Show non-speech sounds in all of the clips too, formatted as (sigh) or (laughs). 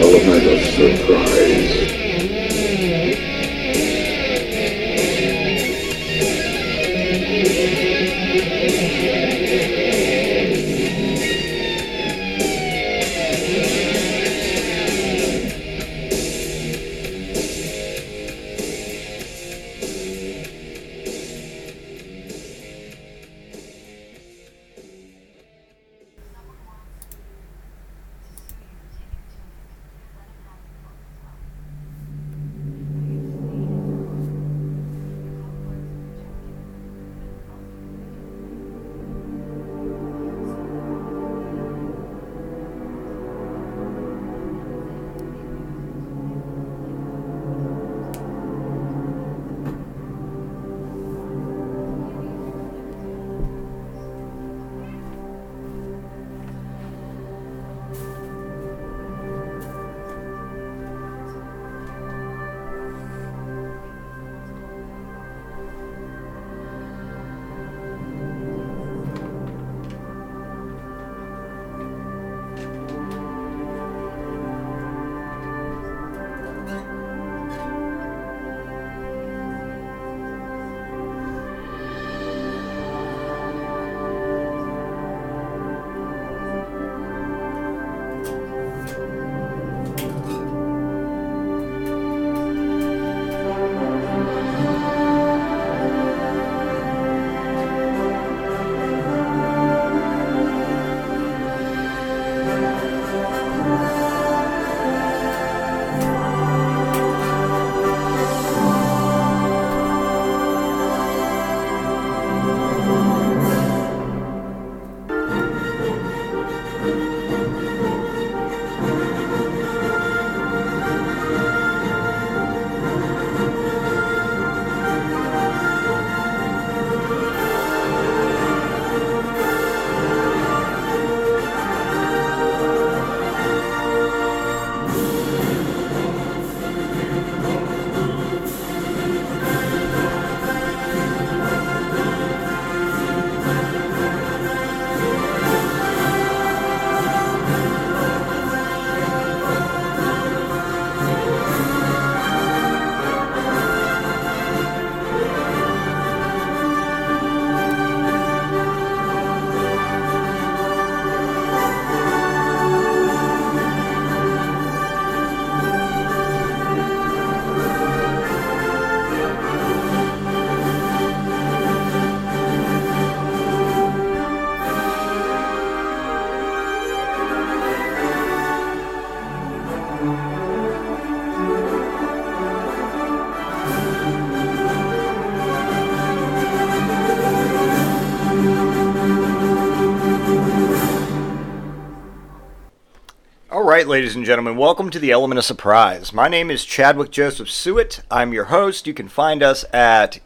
Element of surprise. Ladies and gentlemen, welcome to the Element of Surprise. My name is Chadwick Joseph Sewitt. I'm your host. You can find us at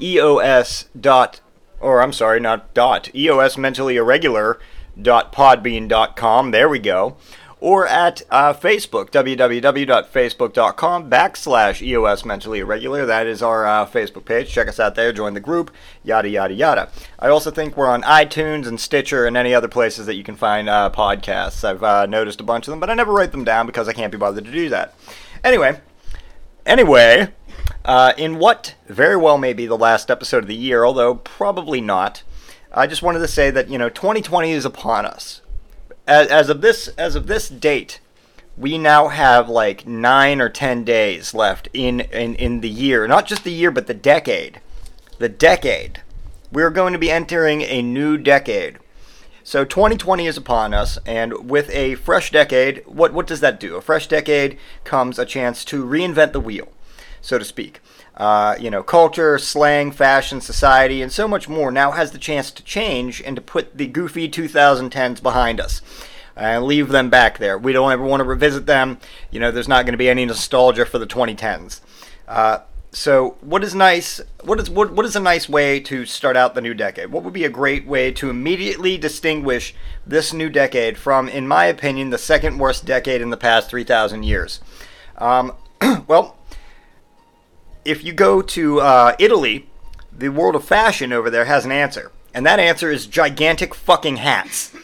eos dot, or I'm sorry, not dot, eos mentally irregular dot podbean dot com. There we go. Or at uh, Facebook, www.facebook.com backslash EOS Mentally Irregular. That is our uh, Facebook page. Check us out there, join the group, yada, yada, yada. I also think we're on iTunes and Stitcher and any other places that you can find uh, podcasts. I've uh, noticed a bunch of them, but I never write them down because I can't be bothered to do that. Anyway, anyway, uh, in what very well may be the last episode of the year, although probably not, I just wanted to say that, you know, 2020 is upon us as, as of this as of this date, we now have like nine or ten days left in, in in the year, not just the year, but the decade. The decade. We're going to be entering a new decade. So 2020 is upon us, and with a fresh decade, what what does that do? A fresh decade comes a chance to reinvent the wheel. so to speak. Uh, you know, culture, slang, fashion, society, and so much more now has the chance to change and to put the goofy 2010s behind us and leave them back there. We don't ever want to revisit them. You know, there's not going to be any nostalgia for the 2010s. Uh, so, what is nice? What is what, what is a nice way to start out the new decade? What would be a great way to immediately distinguish this new decade from, in my opinion, the second worst decade in the past 3,000 years? Um, (clears throat) well, if you go to uh, Italy, the world of fashion over there has an answer, and that answer is gigantic fucking hats.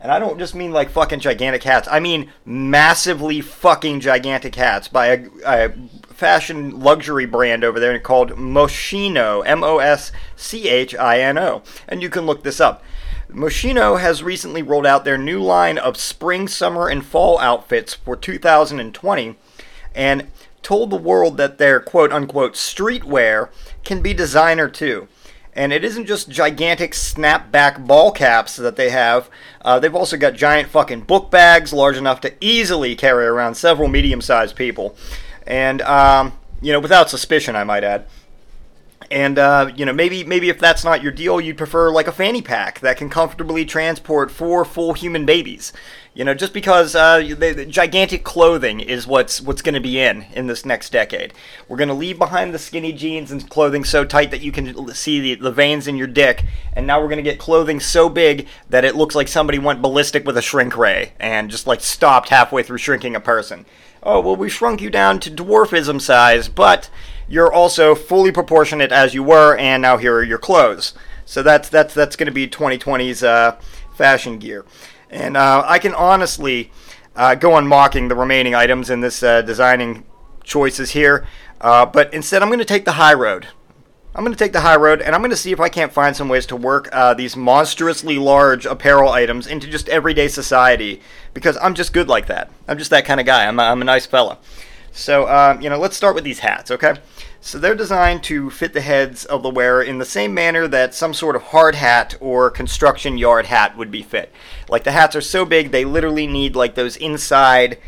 And I don't just mean like fucking gigantic hats. I mean massively fucking gigantic hats by a, a fashion luxury brand over there called Moschino, M O S C H I N O. And you can look this up. Moschino has recently rolled out their new line of spring, summer, and fall outfits for 2020 and told the world that their quote unquote streetwear can be designer too. And it isn't just gigantic snapback ball caps that they have. Uh, they've also got giant fucking book bags large enough to easily carry around several medium sized people. And, um, you know, without suspicion, I might add. And uh, you know, maybe maybe if that's not your deal, you'd prefer like a fanny pack that can comfortably transport four full human babies. You know, just because uh, the, the gigantic clothing is what's what's going to be in in this next decade. We're going to leave behind the skinny jeans and clothing so tight that you can see the, the veins in your dick, and now we're going to get clothing so big that it looks like somebody went ballistic with a shrink ray and just like stopped halfway through shrinking a person. Oh well, we shrunk you down to dwarfism size, but you're also fully proportionate as you were, and now here are your clothes. So that's that's that's going to be 2020's uh, fashion gear, and uh, I can honestly uh, go on mocking the remaining items in this uh, designing choices here, uh, but instead I'm going to take the high road. I'm going to take the high road, and I'm going to see if I can't find some ways to work uh, these monstrously large apparel items into just everyday society, because I'm just good like that. I'm just that kind of guy. I'm I'm a nice fella. So, um, you know, let's start with these hats, okay? So they're designed to fit the heads of the wearer in the same manner that some sort of hard hat or construction yard hat would be fit. Like the hats are so big, they literally need like those inside,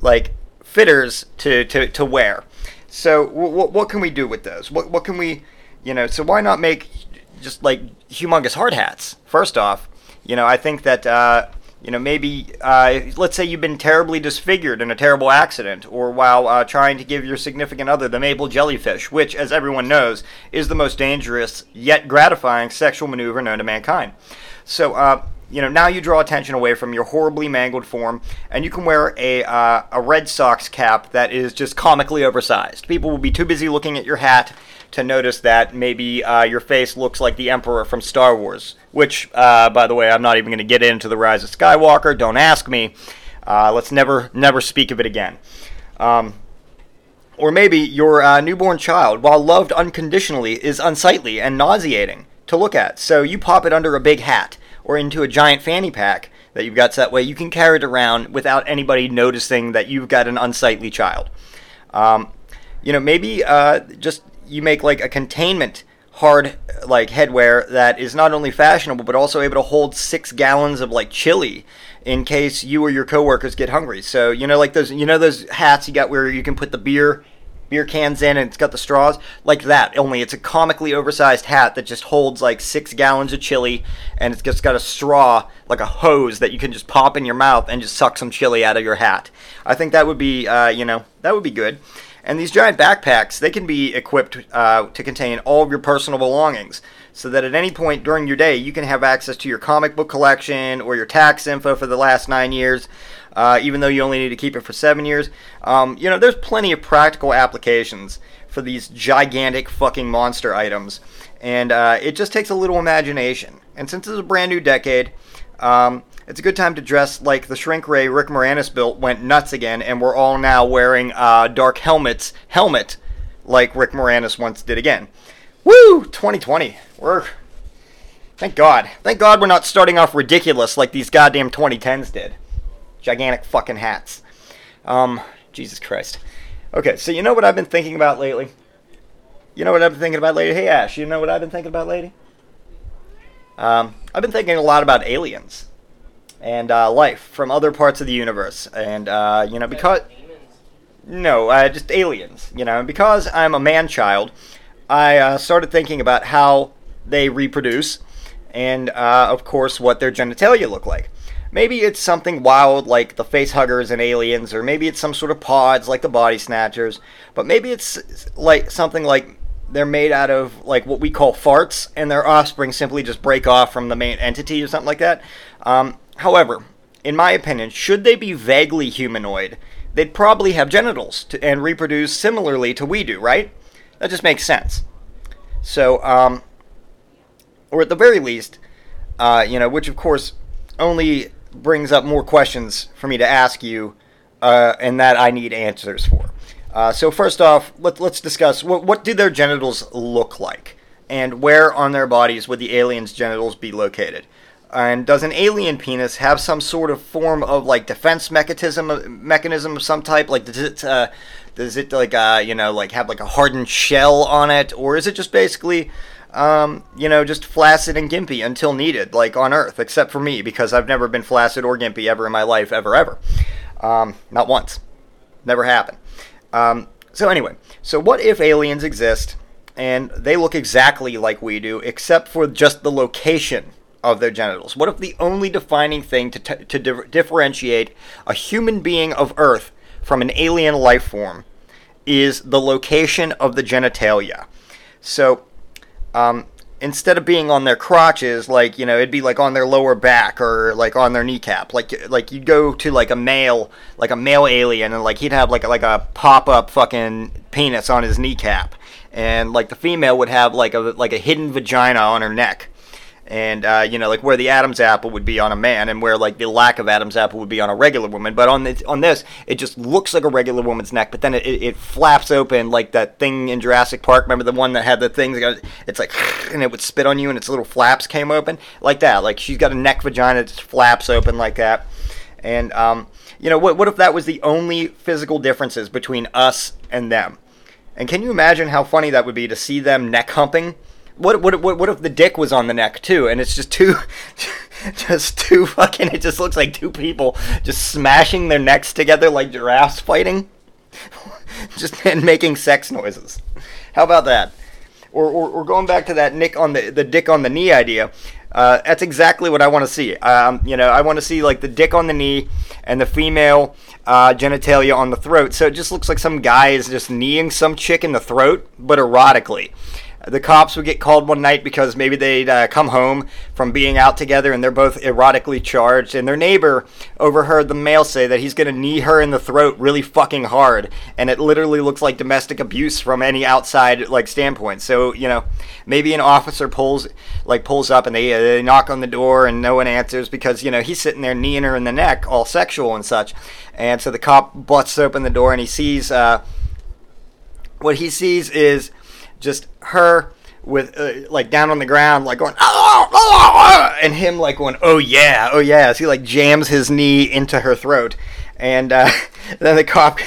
like fitters to to, to wear. So w- w- what can we do with those? What what can we, you know? So why not make just like humongous hard hats? First off, you know, I think that. Uh, you know, maybe uh, let's say you've been terribly disfigured in a terrible accident, or while uh, trying to give your significant other the maple jellyfish, which, as everyone knows, is the most dangerous yet gratifying sexual maneuver known to mankind. So, uh, you know, now you draw attention away from your horribly mangled form, and you can wear a uh, a Red Sox cap that is just comically oversized. People will be too busy looking at your hat to notice that maybe uh, your face looks like the Emperor from Star Wars. Which, uh, by the way, I'm not even going to get into the Rise of Skywalker. Don't ask me. Uh, let's never, never speak of it again. Um, or maybe your uh, newborn child, while loved unconditionally, is unsightly and nauseating to look at. So you pop it under a big hat or into a giant fanny pack that you've got so that way you can carry it around without anybody noticing that you've got an unsightly child. Um, you know, maybe uh, just you make like a containment hard like headwear that is not only fashionable but also able to hold six gallons of like chili in case you or your coworkers get hungry. So you know, like those you know those hats you got where you can put the beer beer cans in and it's got the straws like that. Only it's a comically oversized hat that just holds like six gallons of chili and it's just got a straw like a hose that you can just pop in your mouth and just suck some chili out of your hat. I think that would be uh, you know that would be good. And these giant backpacks, they can be equipped uh, to contain all of your personal belongings, so that at any point during your day, you can have access to your comic book collection or your tax info for the last nine years, uh, even though you only need to keep it for seven years. Um, you know, there's plenty of practical applications for these gigantic fucking monster items, and uh, it just takes a little imagination. And since it's a brand new decade, um, it's a good time to dress like the shrink ray Rick Moranis built went nuts again, and we're all now wearing uh, dark helmets, helmet like Rick Moranis once did again. Woo! 2020. We're thank God, thank God we're not starting off ridiculous like these goddamn 2010s did. Gigantic fucking hats. Um, Jesus Christ. Okay, so you know what I've been thinking about lately? You know what I've been thinking about lately? Hey Ash, you know what I've been thinking about lately? Um, I've been thinking a lot about aliens and uh, life from other parts of the universe, and uh, you know because no, uh, just aliens. You know, and because I'm a man child, I uh, started thinking about how they reproduce, and uh, of course, what their genitalia look like. Maybe it's something wild like the face huggers and aliens, or maybe it's some sort of pods like the body snatchers, but maybe it's like something like they're made out of like what we call farts, and their offspring simply just break off from the main entity or something like that. Um, however, in my opinion, should they be vaguely humanoid, they'd probably have genitals to, and reproduce similarly to we do, right? That just makes sense. So, um, or at the very least, uh, you know, which of course only brings up more questions for me to ask you, uh, and that I need answers for. Uh, so first off, let, let's discuss what, what do their genitals look like, and where on their bodies would the aliens' genitals be located? And does an alien penis have some sort of form of like defense mechanism mechanism of some type? Like does it uh, does it like uh, you know like have like a hardened shell on it, or is it just basically um, you know just flaccid and gimpy until needed, like on Earth? Except for me because I've never been flaccid or gimpy ever in my life, ever ever, um, not once, never happened. Um, so anyway, so what if aliens exist and they look exactly like we do, except for just the location of their genitals? What if the only defining thing to, t- to di- differentiate a human being of Earth from an alien life form is the location of the genitalia? So, um, instead of being on their crotches, like you know, it'd be like on their lower back or like on their kneecap. Like like you'd go to like a male, like a male alien, and like he'd have like like a pop up fucking penis on his kneecap, and like the female would have like a like a hidden vagina on her neck and uh, you know like where the Adam's apple would be on a man, and where like the lack of Adam's apple would be on a regular woman. But on this, on this, it just looks like a regular woman's neck, but then it, it, it flaps open like that thing in Jurassic Park. Remember the one that had the things? It's like (laughs) and it would spit on you, and its little flaps came open like that. Like she's got a neck vagina that just flaps open like that. And um, you know what? What if that was the only physical differences between us and them? And can you imagine how funny that would be to see them neck humping? What, what what what if the dick was on the neck too, and it's just two, (laughs) just two fucking. It just looks like two people just smashing their necks together like giraffes fighting, (laughs) just and making sex noises. How about that? Or, or, or going back to that nick on the the dick on the knee idea. Uh, that's exactly what I want to see. Um, you know, I want to see like the dick on the knee and the female uh, genitalia on the throat. So it just looks like some guy is just kneeing some chick in the throat, but erotically the cops would get called one night because maybe they'd uh, come home from being out together and they're both erotically charged. And their neighbor overheard the male say that he's going to knee her in the throat really fucking hard. And it literally looks like domestic abuse from any outside like standpoint. So, you know, maybe an officer pulls like pulls up and they, uh, they knock on the door and no one answers because, you know, he's sitting there kneeing her in the neck, all sexual and such. And so the cop busts open the door and he sees uh, what he sees is just her with uh, like down on the ground, like going, oh, oh, and him like going, oh yeah, oh yeah, as he like jams his knee into her throat, and uh, (laughs) then the cop,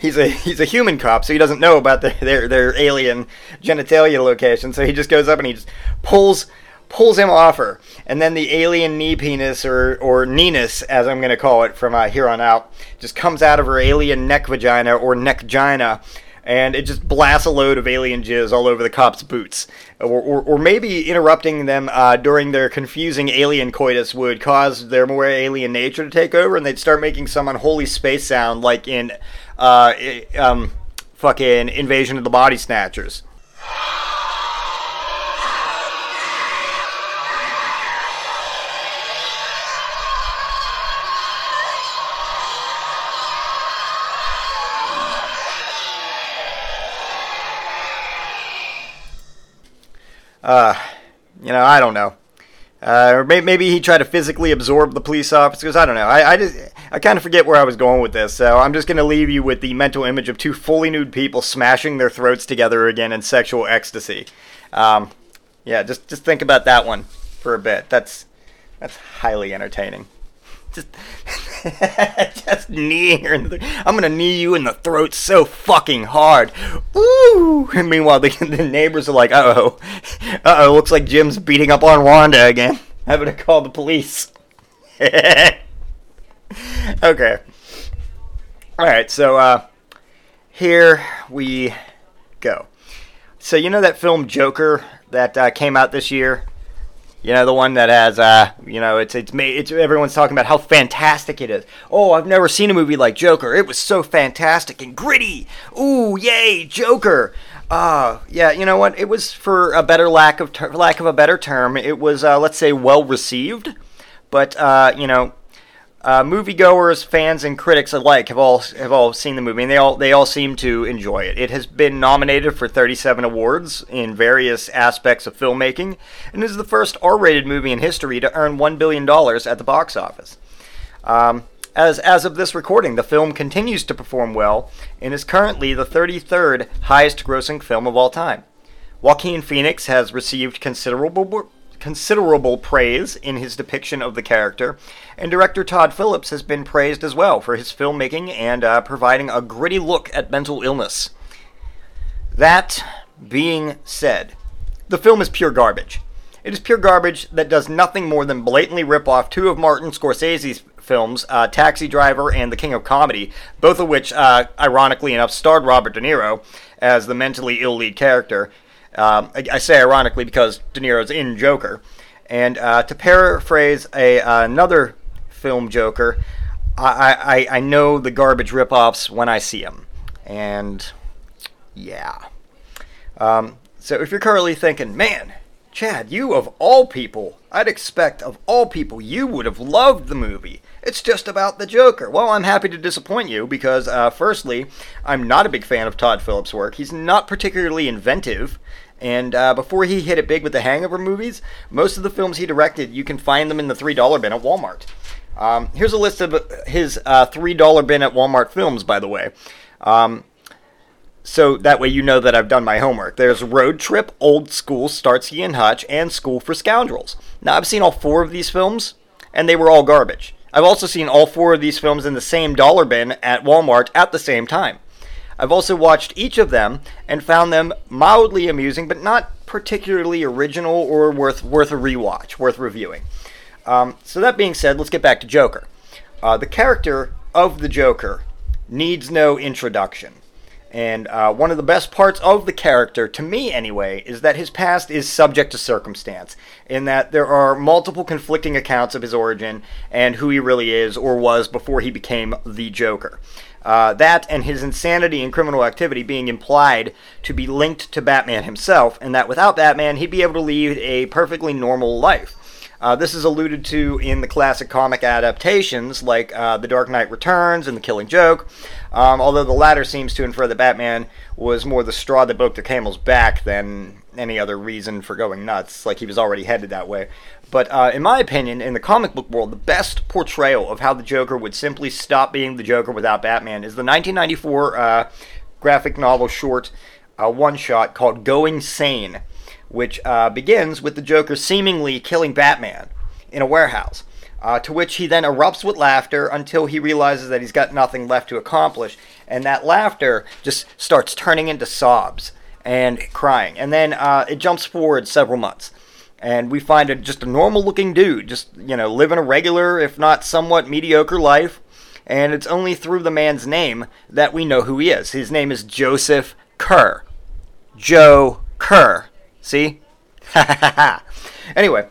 he's a he's a human cop, so he doesn't know about the, their their alien genitalia location, so he just goes up and he just pulls pulls him off her, and then the alien knee penis or or kneenis, as I'm gonna call it from uh, here on out, just comes out of her alien neck vagina or neck gina and it just blasts a load of alien jizz all over the cops' boots. Or, or, or maybe interrupting them uh, during their confusing alien coitus would cause their more alien nature to take over, and they'd start making some unholy space sound like in uh, um, fucking Invasion of the Body Snatchers. Uh, you know, I don't know. Uh, or maybe he tried to physically absorb the police officers. I don't know. I, I just I kind of forget where I was going with this. So I'm just going to leave you with the mental image of two fully nude people smashing their throats together again in sexual ecstasy. Um, yeah, just just think about that one for a bit. That's that's highly entertaining. Just (laughs) just kneeing her. In the, I'm gonna knee you in the throat so fucking hard. Ooh! And meanwhile, the, (laughs) the neighbors are like, "Uh oh, uh oh, looks like Jim's beating up on Wanda again. (laughs) Having to call the police." okay. All right. So, uh, here we go. So you know that film Joker that uh, came out this year? You know the one that has, uh, you know, it's it's made. It's everyone's talking about how fantastic it is. Oh, I've never seen a movie like Joker. It was so fantastic and gritty. Ooh, yay, Joker. Uh, yeah, you know what? It was for a better lack of ter- lack of a better term. It was, uh, let's say, well received, but uh, you know, uh, moviegoers, fans, and critics alike have all have all seen the movie, and they all they all seem to enjoy it. It has been nominated for 37 awards in various aspects of filmmaking, and is the first R-rated movie in history to earn one billion dollars at the box office. Um, as as of this recording, the film continues to perform well and is currently the 33rd highest-grossing film of all time. Joaquin Phoenix has received considerable considerable praise in his depiction of the character, and director Todd Phillips has been praised as well for his filmmaking and uh, providing a gritty look at mental illness. That being said, the film is pure garbage. It is pure garbage that does nothing more than blatantly rip off two of Martin Scorsese's films, uh, Taxi Driver and The King of Comedy, both of which, uh, ironically enough, starred Robert De Niro as the mentally ill lead character, um, I, I, say ironically because De Niro's in Joker. And uh, to paraphrase a, uh, another film Joker, I, I, I know the garbage ripoffs when I see them. And yeah. Um, so if you're currently thinking, man, Chad, you of all people, I'd expect of all people, you would have loved the movie. It's just about the Joker. Well, I'm happy to disappoint you because, uh, firstly, I'm not a big fan of Todd Phillips' work. He's not particularly inventive. And uh, before he hit it big with the Hangover movies, most of the films he directed, you can find them in the $3 bin at Walmart. Um, here's a list of his uh, $3 bin at Walmart films, by the way. Um, so that way you know that I've done my homework. There's Road Trip, Old School, Starsky and Hutch, and School for Scoundrels. Now, I've seen all four of these films, and they were all garbage. I've also seen all four of these films in the same dollar bin at Walmart at the same time. I've also watched each of them and found them mildly amusing, but not particularly original or worth worth a rewatch, worth reviewing. Um, so that being said, let's get back to Joker. Uh, the character of the Joker needs no introduction. And uh, one of the best parts of the character, to me anyway, is that his past is subject to circumstance, in that there are multiple conflicting accounts of his origin and who he really is or was before he became the Joker. Uh, that and his insanity and criminal activity being implied to be linked to Batman himself, and that without Batman, he'd be able to lead a perfectly normal life. Uh, this is alluded to in the classic comic adaptations like uh, The Dark Knight Returns and The Killing Joke, um, although the latter seems to infer that Batman was more the straw that broke the camel's back than any other reason for going nuts, like he was already headed that way. But uh, in my opinion, in the comic book world, the best portrayal of how the Joker would simply stop being the Joker without Batman is the 1994 uh, graphic novel short uh, one shot called Going Sane which uh, begins with the Joker seemingly killing Batman in a warehouse. Uh, to which he then erupts with laughter until he realizes that he's got nothing left to accomplish. And that laughter just starts turning into sobs and crying. And then uh, it jumps forward several months. And we find a, just a normal looking dude, just, you know, living a regular, if not somewhat mediocre life. And it's only through the man's name that we know who he is. His name is Joseph Kerr. Joe Kerr. See? (laughs) anyway,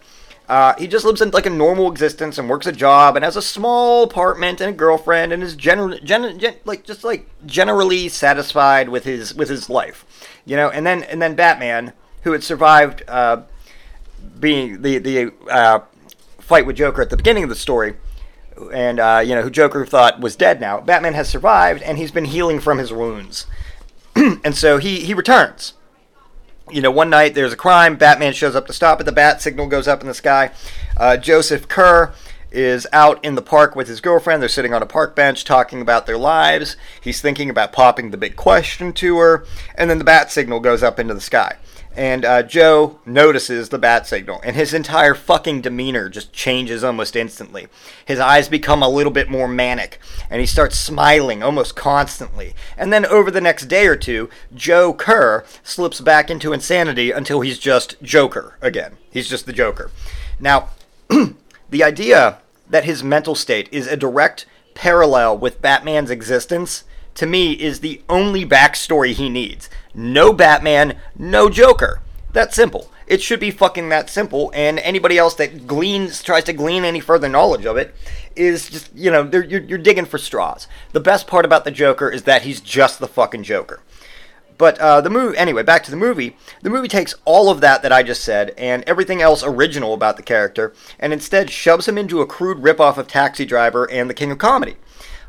uh, he just lives in like a normal existence and works a job and has a small apartment and a girlfriend and is generally gen- gen- like just like generally satisfied with his with his life, you know. And then and then Batman, who had survived uh, being the the uh, fight with Joker at the beginning of the story, and uh, you know who Joker thought was dead now. Batman has survived and he's been healing from his wounds, (clears throat) and so he he returns you know, one night there's a crime. Batman shows up to stop it. The bat signal goes up in the sky. Uh, Joseph Kerr is out in the park with his girlfriend. They're sitting on a park bench talking about their lives. He's thinking about popping the big question to her. And then the bat signal goes up into the sky and uh, Joe notices the bat signal, and his entire fucking demeanor just changes almost instantly. His eyes become a little bit more manic, and he starts smiling almost constantly. And then over the next day or two, Joe Kerr slips back into insanity until he's just Joker again. He's just the Joker. Now, (clears throat) the idea that his mental state is a direct parallel with Batman's existence to me, is the only backstory he needs. No Batman, no Joker. That's simple. It should be fucking that simple, and anybody else that gleans, tries to glean any further knowledge of it, is just, you know, you're, you're digging for straws. The best part about the Joker is that he's just the fucking Joker. But uh, the movie, anyway, back to the movie. The movie takes all of that that I just said and everything else original about the character, and instead shoves him into a crude ripoff of Taxi Driver and The King of Comedy.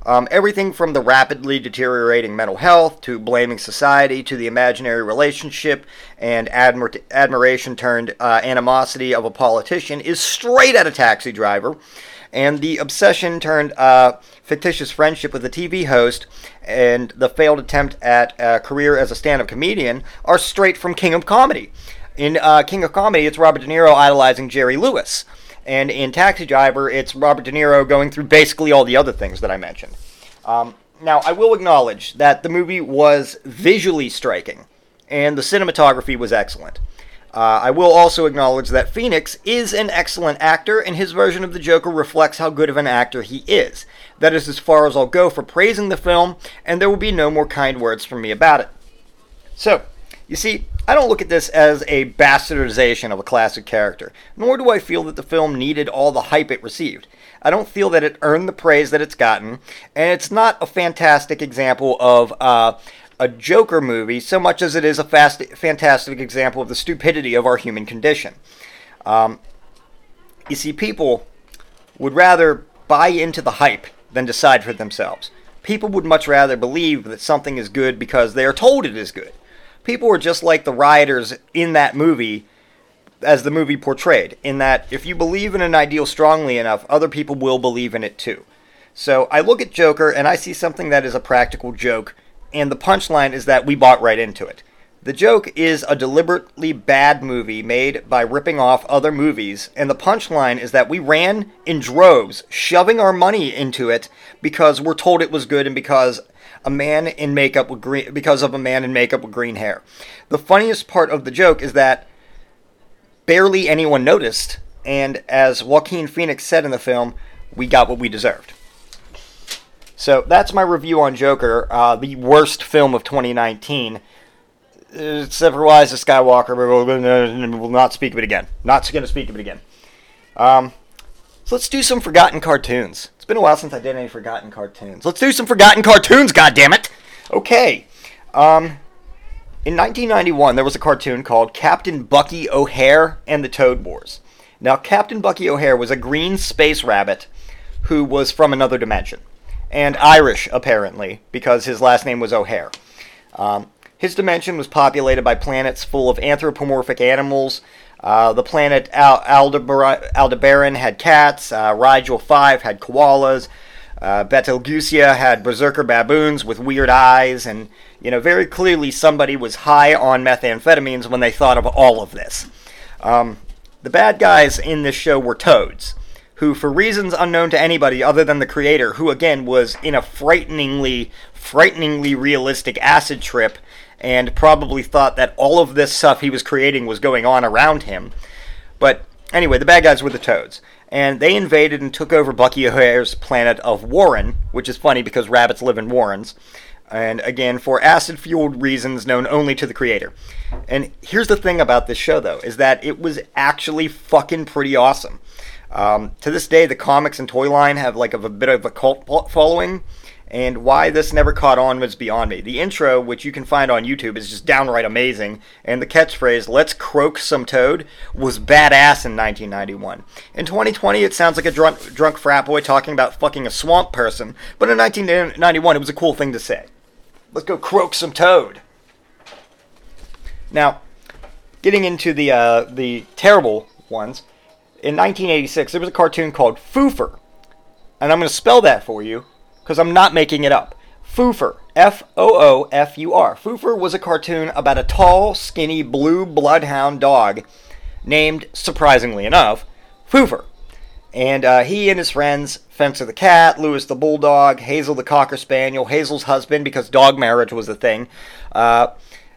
Um, everything from the rapidly deteriorating mental health to blaming society to the imaginary relationship and admir- admiration turned uh, animosity of a politician is straight out of Taxi Driver and the obsession turned uh, fictitious friendship with a TV host and the failed attempt at a career as a stand-up comedian are straight from King of Comedy. In uh, King of Comedy, it's Robert De Niro idolizing Jerry Lewis, and in Taxi Driver, it's Robert De Niro going through basically all the other things that I mentioned. Um, now, I will acknowledge that the movie was visually striking, and the cinematography was excellent. Uh, I will also acknowledge that Phoenix is an excellent actor, and his version of the Joker reflects how good of an actor he is. That is as far as I'll go for praising the film, and there will be no more kind words from me about it. So, you see, I don't look at this as a bastardization of a classic character, nor do I feel that the film needed all the hype it received. I don't feel that it earned the praise that it's gotten, and it's not a fantastic example of uh, a Joker movie so much as it is a fast, fantastic example of the stupidity of our human condition. Um, you see, people would rather buy into the hype than decide for themselves. People would much rather believe that something is good because they are told it is good. People were just like the rioters in that movie as the movie portrayed, in that if you believe in an ideal strongly enough, other people will believe in it too. So I look at Joker and I see something that is a practical joke and the punchline is that we bought right into it. The joke is a deliberately bad movie made by ripping off other movies, and the punchline is that we ran in droves, shoving our money into it because we're told it was good and because a man in makeup with green because of a man in makeup with green hair. The funniest part of the joke is that barely anyone noticed, and as Joaquin Phoenix said in the film, we got what we deserved. So that's my review on Joker, uh, the worst film of 2019. Except for Rise of Skywalker, but we'll not speak of it again. Not going to speak of it again. Um, so let's do some forgotten cartoons. It's been a while since I did any forgotten cartoons. Let's do some forgotten cartoons, goddammit! Okay. Um, in 1991, there was a cartoon called Captain Bucky O'Hare and the Toad Wars. Now, Captain Bucky O'Hare was a green space rabbit who was from another dimension and Irish, apparently, because his last name was O'Hare. Um, his dimension was populated by planets full of anthropomorphic animals. Uh, the planet Al- Aldebaran had cats, uh, Rigel 5 had koalas, uh, had berserker baboons with weird eyes, and, you know, very clearly somebody was high on methamphetamines when they thought of all of this. Um, the bad guys in this show were toads who, for reasons unknown to anybody other than the creator, who again was in a frighteningly, frighteningly realistic acid trip and probably thought that all of this stuff he was creating was going on around him. But anyway, the bad guys were the Toads. And they invaded and took over Bucky O'Hare's planet of Warren, which is funny because rabbits live in warrens. And again, for acid fueled reasons known only to the creator. And here's the thing about this show, though, is that it was actually fucking pretty awesome. Um, to this day, the comics and toy line have like a bit of a cult following, and why this never caught on was beyond me. The intro, which you can find on YouTube, is just downright amazing, and the catchphrase "Let's croak some toad" was badass in 1991. In 2020, it sounds like a drunk, drunk frat boy talking about fucking a swamp person, but in 1991, it was a cool thing to say. Let's go croak some toad. Now, getting into the uh, the terrible ones in 1986, there was a cartoon called Foofur. And I'm going to spell that for you because I'm not making it up. Foofur. F O O F U R. Foofur was a cartoon about a tall, skinny, blue bloodhound dog named, surprisingly enough, Foofur. And uh, he and his friends, Fencer the cat, Lewis the bulldog, Hazel the cocker spaniel, Hazel's husband because dog marriage was a thing, uh,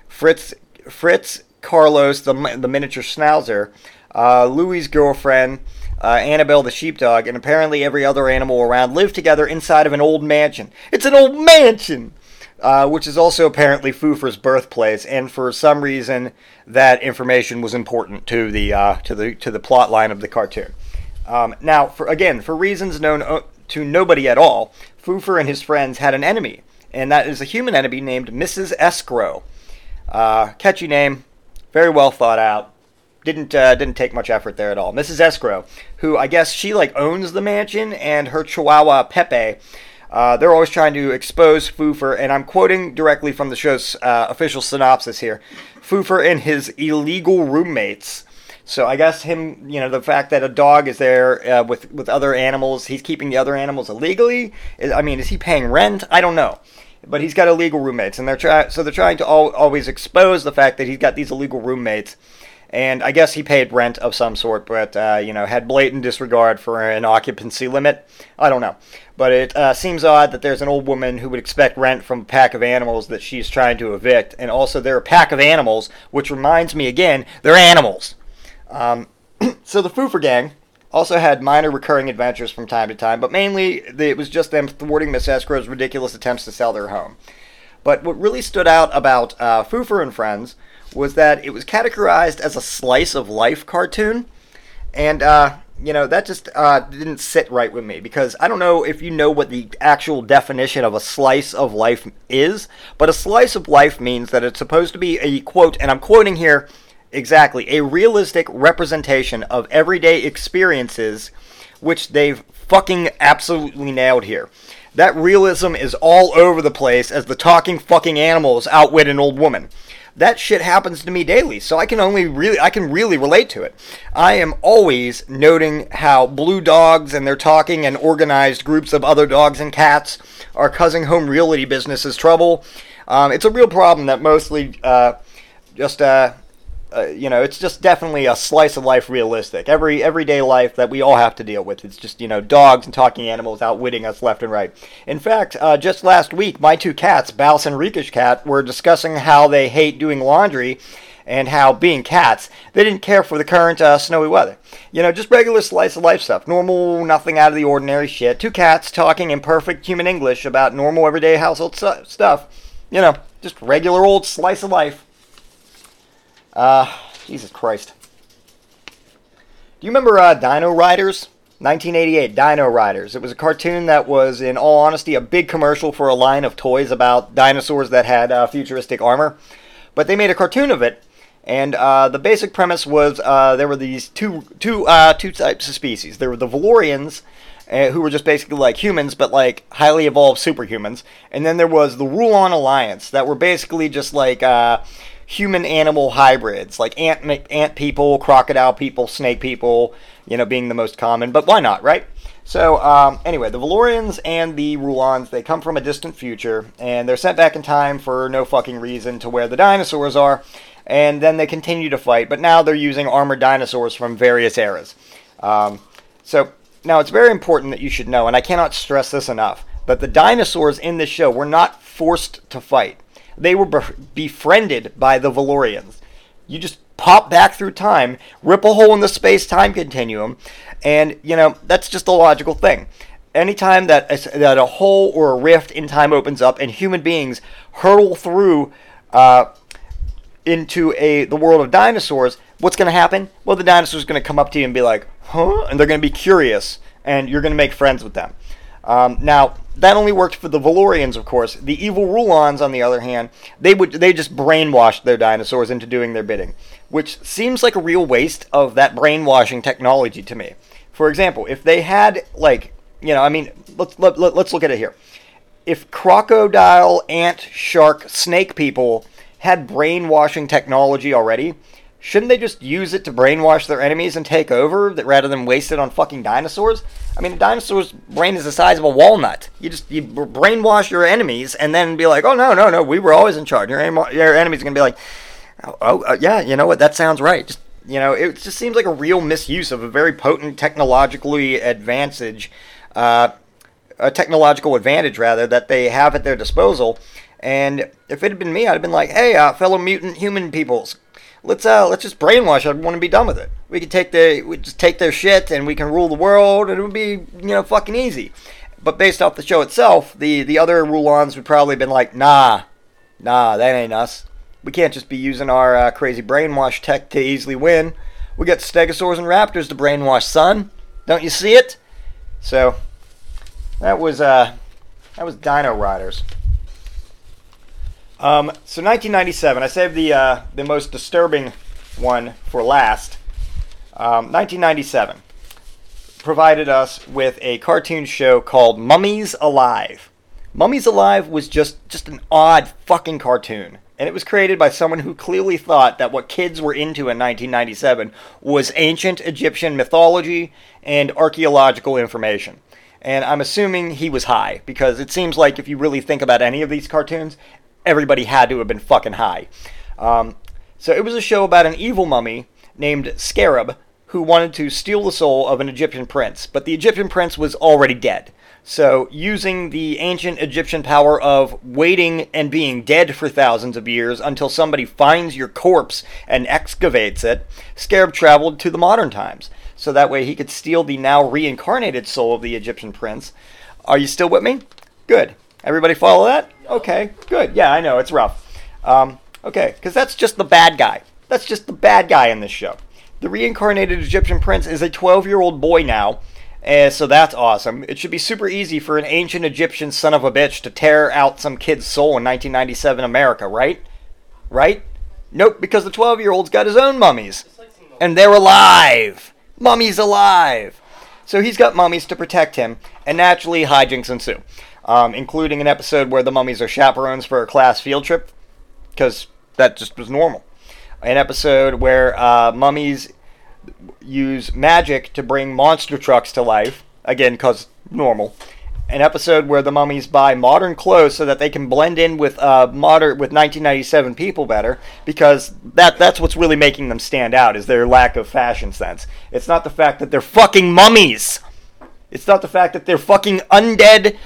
Fritz, Fritz Carlos the, the miniature schnauzer, uh, girlfriend, uh, Annabelle the sheepdog, and apparently every other animal around live together inside of an old mansion. It's an old mansion! uh, which is also apparently Foofur's birthplace, and for some reason that information was important to the uh, to the to the plot line of the cartoon. Um, now, for again, for reasons known uh, to nobody at all, Foofur and his friends had an enemy, and that is a human enemy named Mrs. Escrow. Uh, catchy name, very well thought out. Didn't uh, didn't take much effort there at all. Mrs. Escrow, who I guess she like owns the mansion, and her Chihuahua Pepe. Uh, they're always trying to expose Foofur, and I'm quoting directly from the show's uh, official synopsis here. Foofur and his illegal roommates. So I guess him, you know, the fact that a dog is there uh, with with other animals, he's keeping the other animals illegally. I mean, is he paying rent? I don't know but he's got illegal roommates, and they're trying. So they're trying to al- always expose the fact that he's got these illegal roommates. And I guess he paid rent of some sort, but uh, you know had blatant disregard for an occupancy limit. I don't know, but it uh, seems odd that there's an old woman who would expect rent from a pack of animals that she's trying to evict, and also they're a pack of animals, which reminds me again, they're animals. Um, (clears throat) so the Foofur gang also had minor recurring adventures from time to time, but mainly it was just them thwarting Miss Escrow's ridiculous attempts to sell their home. But what really stood out about uh, Foofur and Friends was that it was categorized as a slice of life cartoon, and uh, you know that just uh, didn't sit right with me because I don't know if you know what the actual definition of a slice of life is, but a slice of life means that it's supposed to be a quote, and I'm quoting here exactly a realistic representation of everyday experiences, which they've fucking absolutely nailed here. That realism is all over the place as the talking fucking animals outwit an old woman. That shit happens to me daily, so I can only really I can really relate to it. I am always noting how blue dogs and their talking and organized groups of other dogs and cats are causing home realty businesses trouble. Um, it's a real problem that mostly uh, just uh, uh, you know, it's just definitely a slice of life realistic. Every everyday life that we all have to deal with. It's just you know dogs and talking animals outwitting us left and right. In fact, uh, just last week, my two cats, Bouse and Rikish Cat, were discussing how they hate doing laundry. And how, being cats, they didn't care for the current uh, snowy weather. You know, just regular slice of life stuff. Normal, nothing out of the ordinary shit. Two cats talking in perfect human English about normal, everyday household su- stuff. You know, just regular old slice of life. Uh, Jesus Christ. Do you remember uh, Dino Riders? 1988, Dino Riders. It was a cartoon that was, in all honesty, a big commercial for a line of toys about dinosaurs that had uh, futuristic armor. But they made a cartoon of it, and uh, the basic premise was uh, there were these two, two, uh, two types of species. There were the Valorians, uh, who were just basically like humans, but like highly evolved superhumans. And then there was the Rulon Alliance, that were basically just like uh, human animal hybrids, like ant ant people, crocodile people, snake people. You know, being the most common. But why not, right? So um, anyway, the Valorians and the Rulons they come from a distant future, and they're sent back in time for no fucking reason to where the dinosaurs are. And then they continue to fight, but now they're using armored dinosaurs from various eras. Um, so now it's very important that you should know, and I cannot stress this enough, that the dinosaurs in this show were not forced to fight. They were befriended by the Valorians. You just pop back through time, rip a hole in the space time continuum, and you know that's just a logical thing. Anytime that a, that a hole or a rift in time opens up and human beings hurtle through uh, into a the world of dinosaurs, what's going to happen? Well, the dinosaurs are going to come up to you and be like, "Huh?" and they're going to be curious, and you're going to make friends with them. Um, now, that only worked for the Valorians, of course. The evil Rulons, on the other hand, they would they just brainwashed their dinosaurs into doing their bidding, which seems like a real waste of that brainwashing technology to me. For example, if they had like, you know, I mean, let's let, let, let's look at it here. If crocodile, ant, shark, snake people had brainwashing technology already, shouldn't they just use it to brainwash their enemies and take over that rather than waste it on fucking dinosaurs? I mean, a dinosaur's brain is the size of a walnut. You just you brainwash your enemies and then be like, "Oh no, no, no, we were always in charge." Your, enemy's gonna be like, "Oh, oh uh, yeah, you know what? That sounds right." Just you know, it just seems like a real misuse of a very potent technologically advantage, uh, a technological advantage rather that they have at their disposal. And if it had been me, I'd have been like, "Hey, uh, fellow mutant human peoples, let's uh let's just brainwash everyone and be done with it. We could take the we just take their shit and we can rule the world and it would be you know fucking easy. But based off the show itself, the the other Rulons would probably have been like, nah, nah, that ain't us. We can't just be using our uh, crazy brainwash tech to easily win. We got Stegosaurs and Raptors to brainwash, son. Don't you see it? So that was uh, that was Dino Riders. Um, so 1997. I saved the uh, the most disturbing one for last. Um, 1997 provided us with a cartoon show called Mummies Alive. Mummies Alive was just just an odd fucking cartoon. And it was created by someone who clearly thought that what kids were into in 1997 was ancient Egyptian mythology and archaeological information. And I'm assuming he was high, because it seems like if you really think about any of these cartoons, everybody had to have been fucking high. Um, so it was a show about an evil mummy named Scarab who wanted to steal the soul of an Egyptian prince, but the Egyptian prince was already dead. So, using the ancient Egyptian power of waiting and being dead for thousands of years until somebody finds your corpse and excavates it, Scarab traveled to the modern times. So that way he could steal the now reincarnated soul of the Egyptian prince. Are you still with me? Good. Everybody follow that? Okay, good. Yeah, I know, it's rough. Um, okay, because that's just the bad guy. That's just the bad guy in this show. The reincarnated Egyptian prince is a 12 year old boy now and so that's awesome. It should be super easy for an ancient Egyptian son of a bitch to tear out some kid's soul in 1997 America, right? Right? Nope, because the 12 year old's got his own mummies. And they're alive! Mummies alive! So he's got mummies to protect him, and naturally hijinks ensue, um, including an episode where the mummies are chaperones for a class field trip, because that just was normal. An episode where uh, mummies use magic to bring monster trucks to life. Again, because normal. An episode where the mummies buy modern clothes so that they can blend in with uh, modern with 1997 people better, because that that's what's really making them stand out is their lack of fashion sense. It's not the fact that they're fucking mummies. It's not the fact that they're fucking undead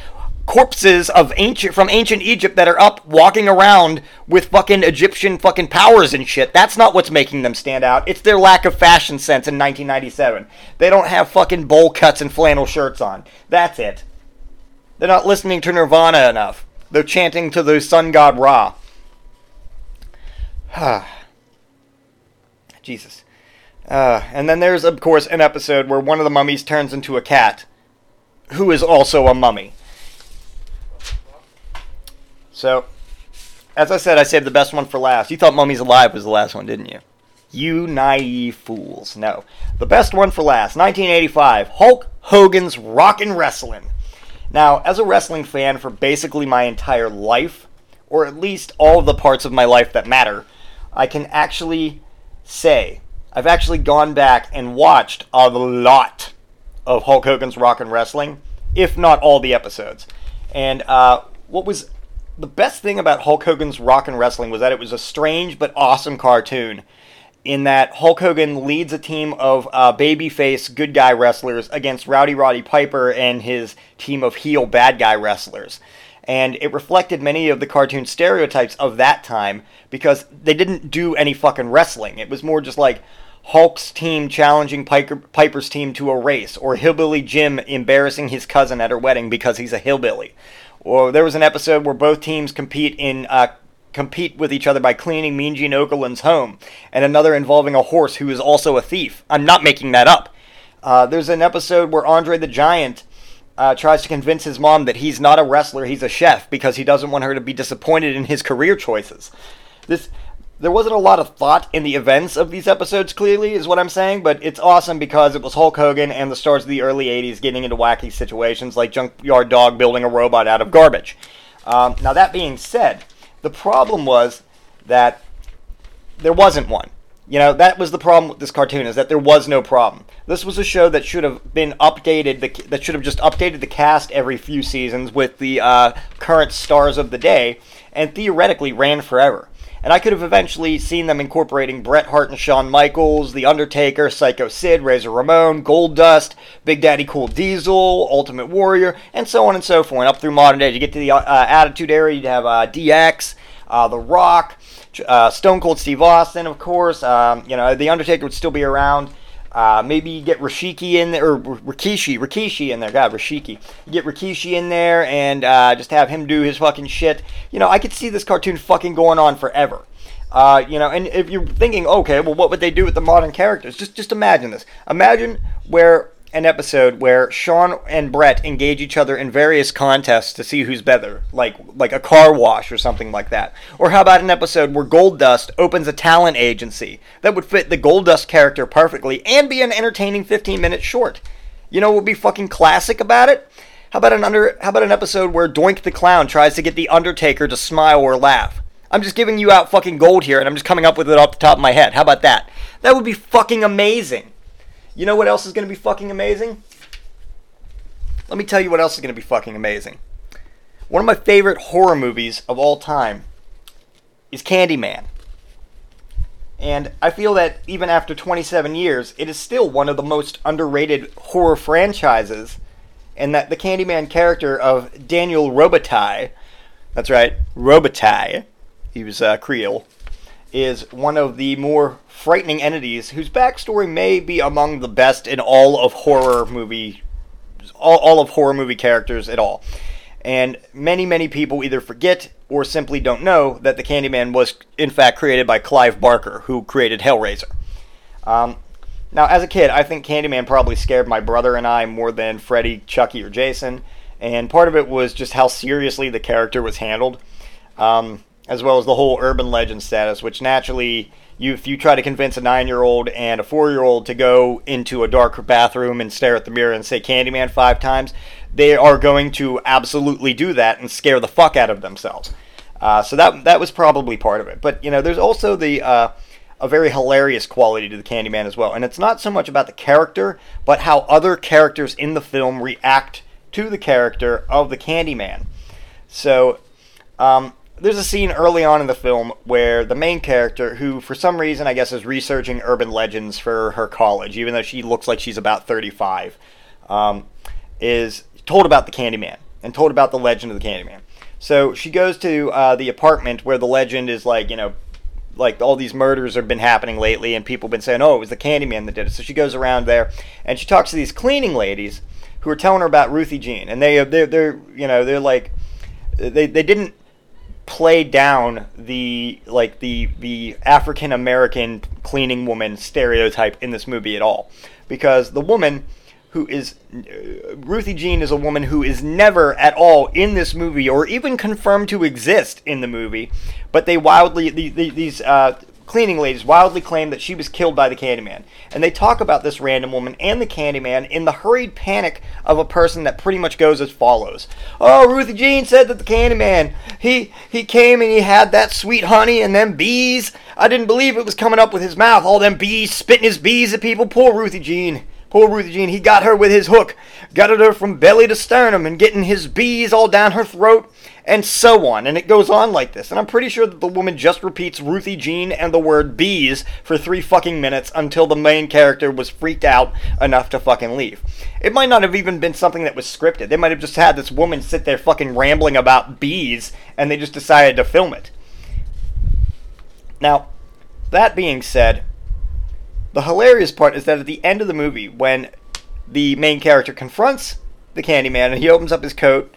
corpses of ancient from ancient Egypt that are up walking around with fucking Egyptian fucking powers and shit. That's not what's making them stand out. It's their lack of fashion sense in 1997. They don't have fucking bowl cuts and flannel shirts on. That's it. They're not listening to Nirvana enough. They're chanting to the sun god Ra. (sighs) Jesus. Uh, and then there's, of course, an episode where one of the mummies turns into a cat, who is also a mummy. So, as I said, I saved the best one for last. You thought Mummies Alive was the last one, didn't you? You naive fools. No. The best one for last, 1985, Hulk Hogan's Rockin' Wrestling. Now, as a wrestling fan for basically my entire life, or at least all of the parts of my life that matter, I can actually say I've actually gone back and watched a lot of Hulk Hogan's Rockin' Wrestling, if not all the episodes. And uh, what was the best thing about Hulk Hogan's Rockin' Wrestling was that it was a strange but awesome cartoon. In that Hulk Hogan leads a team of uh, babyface good guy wrestlers against Rowdy Roddy Piper and his team of heel bad guy wrestlers. And it reflected many of the cartoon stereotypes of that time because they didn't do any fucking wrestling. It was more just like Hulk's team challenging Piper, Piper's team to a race, or Hillbilly Jim embarrassing his cousin at her wedding because he's a hillbilly. Or there was an episode where both teams compete in uh, compete with each other by cleaning Mean Gene Okerlund's home, and another involving a horse who is also a thief. I'm not making that up. Uh, there's an episode where Andre the Giant uh, tries to convince his mom that he's not a wrestler, he's a chef, because he doesn't want her to be disappointed in his career choices. This there wasn't a lot of thought in the events of these episodes, clearly, is what I'm saying, but it's awesome because it was Hulk Hogan and the stars of the early 80s getting into wacky situations like Junkyard Dog building a robot out of garbage. Um, now, that being said, the problem was that there wasn't one. You know, that was the problem with this cartoon, is that there was no problem. This was a show that should have been updated, that should have just updated the cast every few seasons with the uh, current stars of the day, and theoretically ran forever. And I could have eventually seen them incorporating Bret Hart and Shawn Michaels, The Undertaker, Psycho Sid, Razor Ramon, Goldust, Big Daddy Cool Diesel, Ultimate Warrior, and so on and so forth. And up through modern day, you get to the uh, Attitude Era, you'd have uh, DX, uh, The Rock, uh, Stone Cold Steve Austin, of course. Um, you know, The Undertaker would still be around. Uh, maybe get Rashiki in there, or Rikishi, Rikishi in there. God, Rashiki. Get Rikishi in there and uh, just have him do his fucking shit. You know, I could see this cartoon fucking going on forever. Uh, you know, and if you're thinking, okay, well, what would they do with the modern characters? Just, just imagine this. Imagine where an episode where Shawn and Bret engage each other in various contests to see who's better, like like a car wash or something like that. Or how about an episode where Goldust opens a talent agency that would fit the Goldust character perfectly and be an entertaining 15 minute short? You know what would be fucking classic about it? How about an under how about an episode where Doink the Clown tries to get the Undertaker to smile or laugh? I'm just giving you out fucking gold here and I'm just coming up with it off the top of my head. How about that? That would be fucking amazing. You know what else is going to be fucking amazing? Let me tell you what else is going to be fucking amazing. One of my favorite horror movies of all time is Candyman. And I feel that even after 27 years, it is still one of the most underrated horror franchises. And that the Candyman character of Daniel Robitaille, that's right, Robitaille, he was uh, Creole, is one of the more frightening entities whose backstory may be among the best in all of horror movie, all, all of horror movie characters at all. And many, many people either forget or simply don't know that the Candyman was in fact created by Clive Barker, who created Hellraiser. Um, now, as a kid, I think Candyman probably scared my brother and I more than Freddy, Chucky, or Jason. And part of it was just how seriously the character was handled. Um, as well as the whole urban legend status, which naturally, you, if you try to convince a nine year old and a four year old to go into a dark bathroom and stare at the mirror and say Candyman five times, they are going to absolutely do that and scare the fuck out of themselves. Uh, so that that was probably part of it. But you know, there's also the uh, a very hilarious quality to the Candyman as well, and it's not so much about the character, but how other characters in the film react to the character of the Candyman. So, um, there's a scene early on in the film where the main character, who for some reason I guess is researching urban legends for her college, even though she looks like she's about 35, um, is told about the Candyman and told about the legend of the Candyman. So she goes to uh, the apartment where the legend is like, you know, like all these murders have been happening lately, and people have been saying, "Oh, it was the Candyman that did it." So she goes around there and she talks to these cleaning ladies who are telling her about Ruthie Jean, and they they're, they're you know they're like they they didn't play down the like the the African American cleaning woman stereotype in this movie at all. Because the woman who is uh, Ruthie Jean is a woman who is never at all in this movie or even confirmed to exist in the movie but they wildly the, the, these uh, cleaning ladies wildly claim that she was killed by the Candyman. And they talk about this random woman and the Candyman in the hurried panic of a person that pretty much goes as follows. Oh, Ruthie Jean said that the Candyman, he he came and he had that sweet honey and them bees. I didn't believe it was coming up with his mouth. All them bees spitting his bees at people. Poor Ruthie Jean. Poor Ruthie Jean. He got her with his hook. gutted her from belly to sternum and getting his bees all down her throat and so on. And it goes on like this. And I'm pretty sure that the woman just repeats Ruthie Jean and the word bees for three fucking minutes until the main character was freaked out enough to fucking leave. It might not have even been something that was scripted. They might have just had this woman sit there fucking rambling about bees and they just decided to film it. Now, that being said, the hilarious part is that at the end of the movie, when the main character confronts the Candyman and he opens up his coat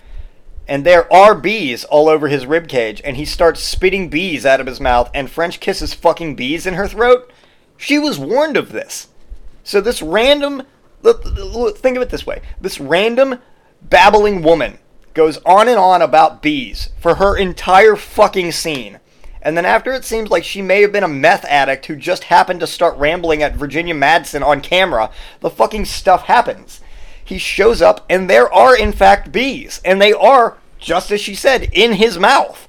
and there are bees all over his rib cage, and he starts spitting bees out of his mouth, and French kisses fucking bees in her throat. She was warned of this. So this random, think of it this way: this random babbling woman goes on and on about bees for her entire fucking scene. And then after it seems like she may have been a meth addict who just happened to start rambling at Virginia Madsen on camera, the fucking stuff happens he shows up and there are in fact bees and they are just as she said in his mouth.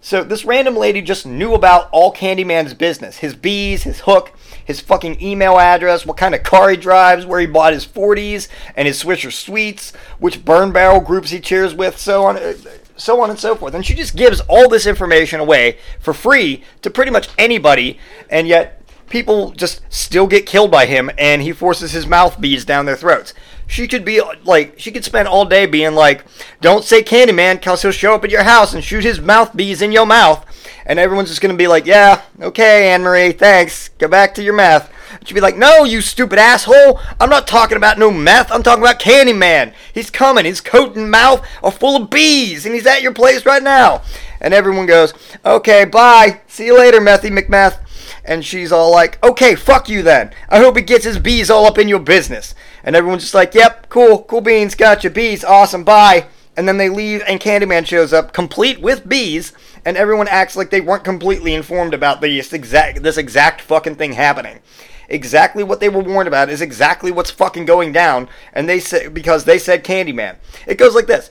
So this random lady just knew about all candyman's business. His bees his hook his fucking email address what kind of car he drives where he bought his 40s and his swisher sweets which burn barrel groups he cheers with so on uh, so on and so forth. And she just gives all this information away for free to pretty much anybody and yet people just still get killed by him and he forces his mouth bees down their throats she could be like, she could spend all day being like, "Don't say Candyman, cause he'll show up at your house and shoot his mouth bees in your mouth." And everyone's just gonna be like, "Yeah, okay, Anne Marie, thanks. Go back to your meth." She'd be like, no, you stupid asshole. I'm not talking about no meth. I'm talking about Candyman. He's coming. His coat and mouth are full of bees, and he's at your place right now. And everyone goes, okay, bye. See you later, Methy McMeth. And she's all like, okay, fuck you then. I hope he gets his bees all up in your business. And everyone's just like, yep, cool, cool beans, gotcha, bees, awesome, bye. And then they leave, and Candyman shows up, complete with bees, and everyone acts like they weren't completely informed about this exact this exact fucking thing happening. Exactly what they were warned about is exactly what's fucking going down, and they say because they said Candyman. It goes like this: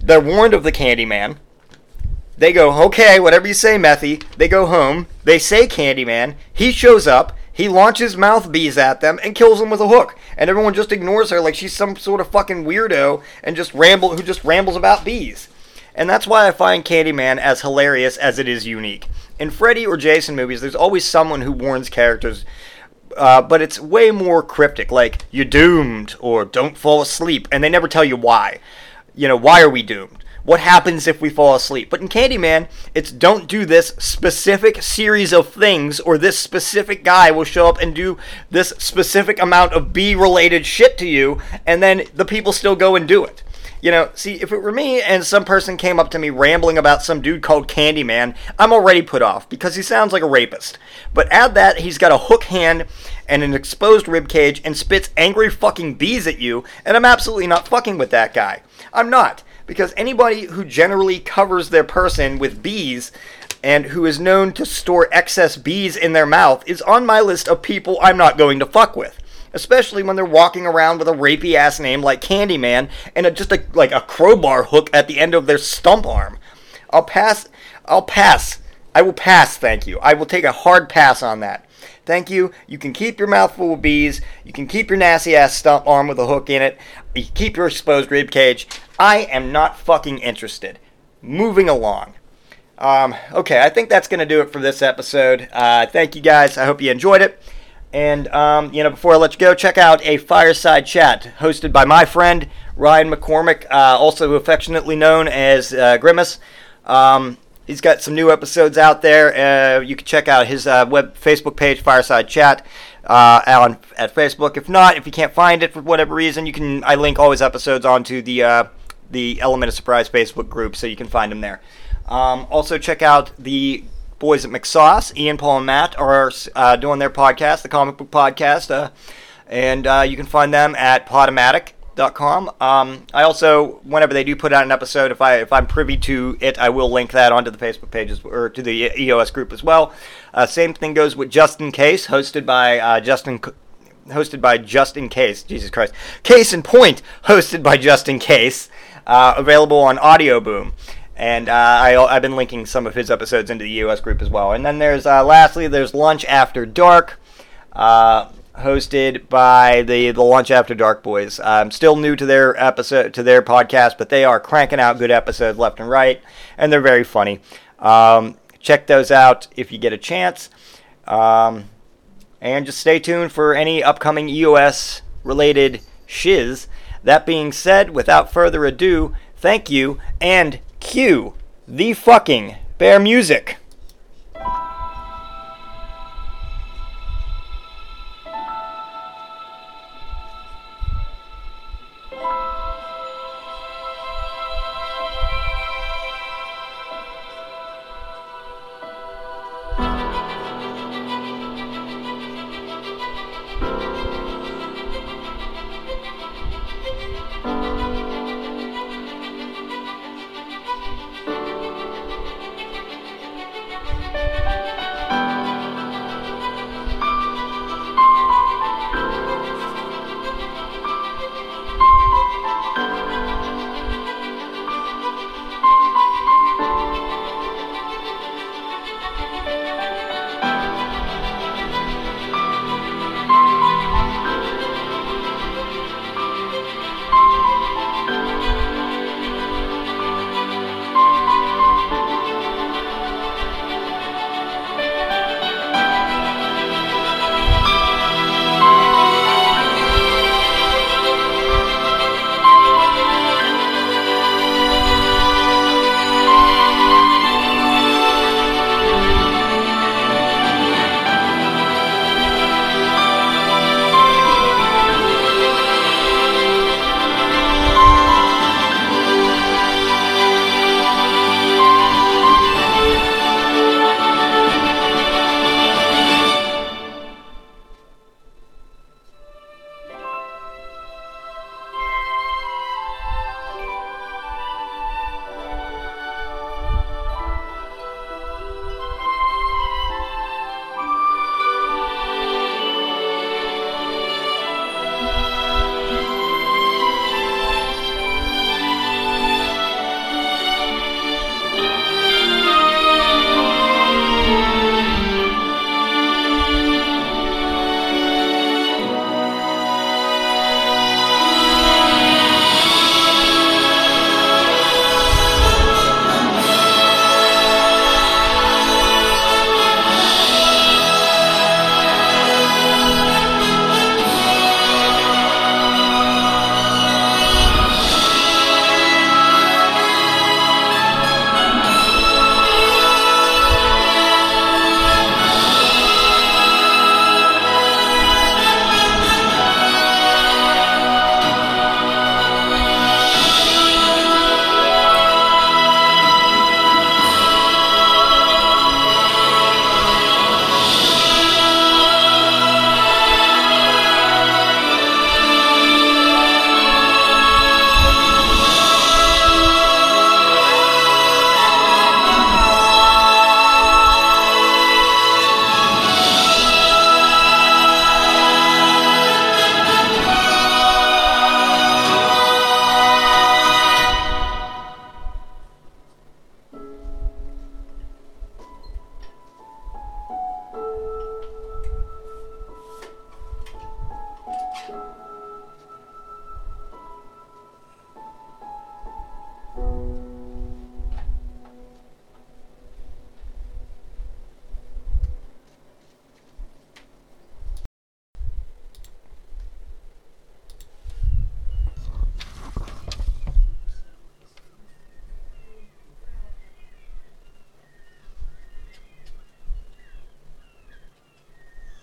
they're warned of the Candyman. They go, okay, whatever you say, Methy. They go home. They say Candyman. He shows up. He launches mouth bees at them and kills them with a hook. And everyone just ignores her like she's some sort of fucking weirdo and just ramble who just rambles about bees. And that's why I find Candyman as hilarious as it is unique. In Freddy or Jason movies, there's always someone who warns characters, uh, but it's way more cryptic, like, you're doomed, or don't fall asleep, and they never tell you why. You know, why are we doomed? What happens if we fall asleep? But in Candyman, it's don't do this specific series of things, or this specific guy will show up and do this specific amount of bee related shit to you, and then the people still go and do it. You know, see, if it were me and some person came up to me rambling about some dude called Candyman, I'm already put off because he sounds like a rapist. But add that he's got a hook hand and an exposed rib cage and spits angry fucking bees at you, and I'm absolutely not fucking with that guy. I'm not because anybody who generally covers their person with bees and who is known to store excess bees in their mouth is on my list of people I'm not going to fuck with. Especially when they're walking around with a rapey ass name like Candyman and a, just a, like a crowbar hook at the end of their stump arm. I'll pass. I'll pass. I will pass, thank you. I will take a hard pass on that. Thank you. You can keep your mouth full of bees. You can keep your nasty ass stump arm with a hook in it. Keep your exposed rib cage. I am not fucking interested. Moving along. Um, okay, I think that's going to do it for this episode. Uh, thank you guys. I hope you enjoyed it. And, um, you know, before I let you go, check out a fireside chat hosted by my friend Ryan McCormick, uh, also affectionately known as uh, Grimace. Um, he's got some new episodes out there. Uh, you can check out his uh, web Facebook page, Fireside Chat, uh, on at Facebook. If not, if you can't find it for whatever reason, you can. I link all his episodes onto the uh, the Element of Surprise Facebook group, so you can find them there. Um, also, check out the boys at McSauce. Ian, Paul, and Matt are uh, doing their podcast, the comic book podcast, uh, and you can find them at Podomatic.com. Um, I also, whenever they do put out an episode, if I if I'm privy to it, I will link that onto the Facebook pages or to the EOS group as well. Uh, same thing goes with Just in Case, hosted by uh, Justin hosted by Just in Case. Jesus Christ. Case in Point, hosted by Just in Case. Uh, available on Audio Boom. And uh, I, I've been linking some of his episodes into the EOS group as well. And then there's, uh, lastly, there's Lunch After Dark, uh, hosted by the, the Lunch After Dark boys. I'm still new to their episode, to their podcast, but they are cranking out good episodes left and right, and they're very funny. Um, check those out if you get a chance. Um, and just stay tuned for any upcoming EOS related shiz. That being said, without further ado, thank you and cue the fucking bear music.